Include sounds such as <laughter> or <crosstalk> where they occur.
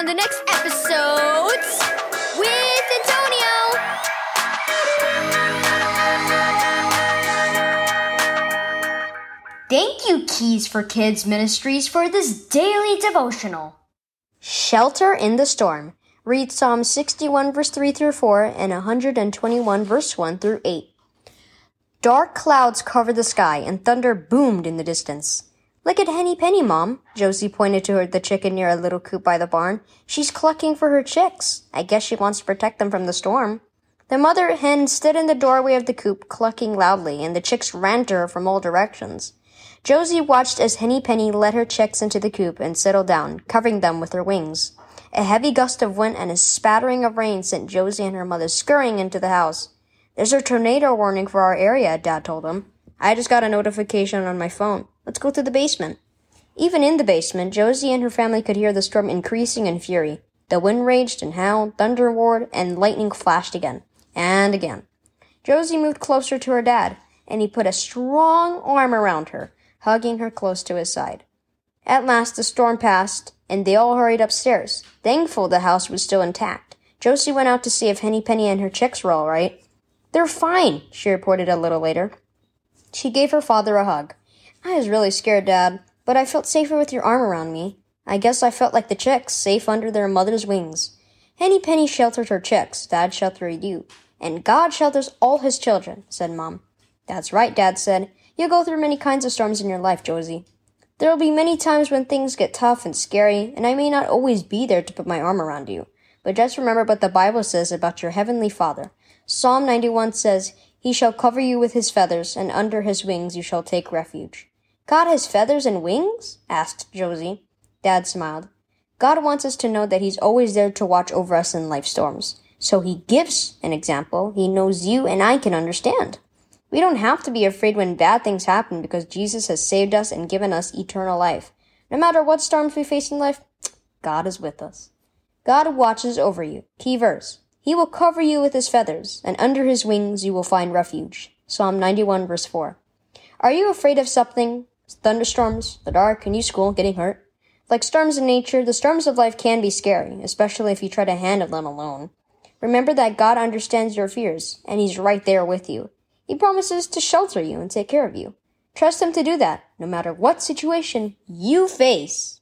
on the next episode with Antonio. Thank you, Keys for Kids Ministries, for this daily devotional. Shelter in the storm. Read Psalm 61 verse 3 through 4 and 121 verse 1 through 8. Dark clouds covered the sky and thunder boomed in the distance. Look at Henny Penny, Mom. Josie pointed to her the chicken near a little coop by the barn. She's clucking for her chicks. I guess she wants to protect them from the storm. The mother hen stood in the doorway of the coop, clucking loudly, and the chicks ran to her from all directions. Josie watched as Henny Penny led her chicks into the coop and settled down, covering them with her wings. A heavy gust of wind and a spattering of rain sent Josie and her mother scurrying into the house. There's a tornado warning for our area, Dad told them. I just got a notification on my phone. Let's go to the basement. Even in the basement, Josie and her family could hear the storm increasing in fury. The wind raged and howled, thunder roared, and lightning flashed again and again. Josie moved closer to her dad, and he put a strong arm around her hugging her close to his side. At last the storm passed, and they all hurried upstairs, thankful the house was still intact. Josie went out to see if Henny Penny and her chicks were all right. They're fine, she reported a little later. She gave her father a hug. I was really scared, Dad, but I felt safer with your arm around me. I guess I felt like the chicks, safe under their mother's wings. Henny Penny sheltered her chicks, Dad sheltered you. And God shelters all his children, said Mom. That's right, Dad said. You'll go through many kinds of storms in your life, Josie. There will be many times when things get tough and scary, and I may not always be there to put my arm around you. But just remember what the Bible says about your heavenly Father. Psalm 91 says, He shall cover you with his feathers, and under his wings you shall take refuge. God has feathers and wings? asked Josie. Dad smiled. God wants us to know that He's always there to watch over us in life storms. So He gives an example He knows you and I can understand. We don't have to be afraid when bad things happen because Jesus has saved us and given us eternal life. No matter what storms we face in life, <tsk> God is with us. God watches over you. Key verse. He will cover you with his feathers, and under his wings you will find refuge. Psalm 91 verse 4. Are you afraid of something? Thunderstorms, the dark, a new school, getting hurt? Like storms in nature, the storms of life can be scary, especially if you try to handle them alone. Remember that God understands your fears, and He's right there with you. He promises to shelter you and take care of you. Trust Him to do that, no matter what situation you face.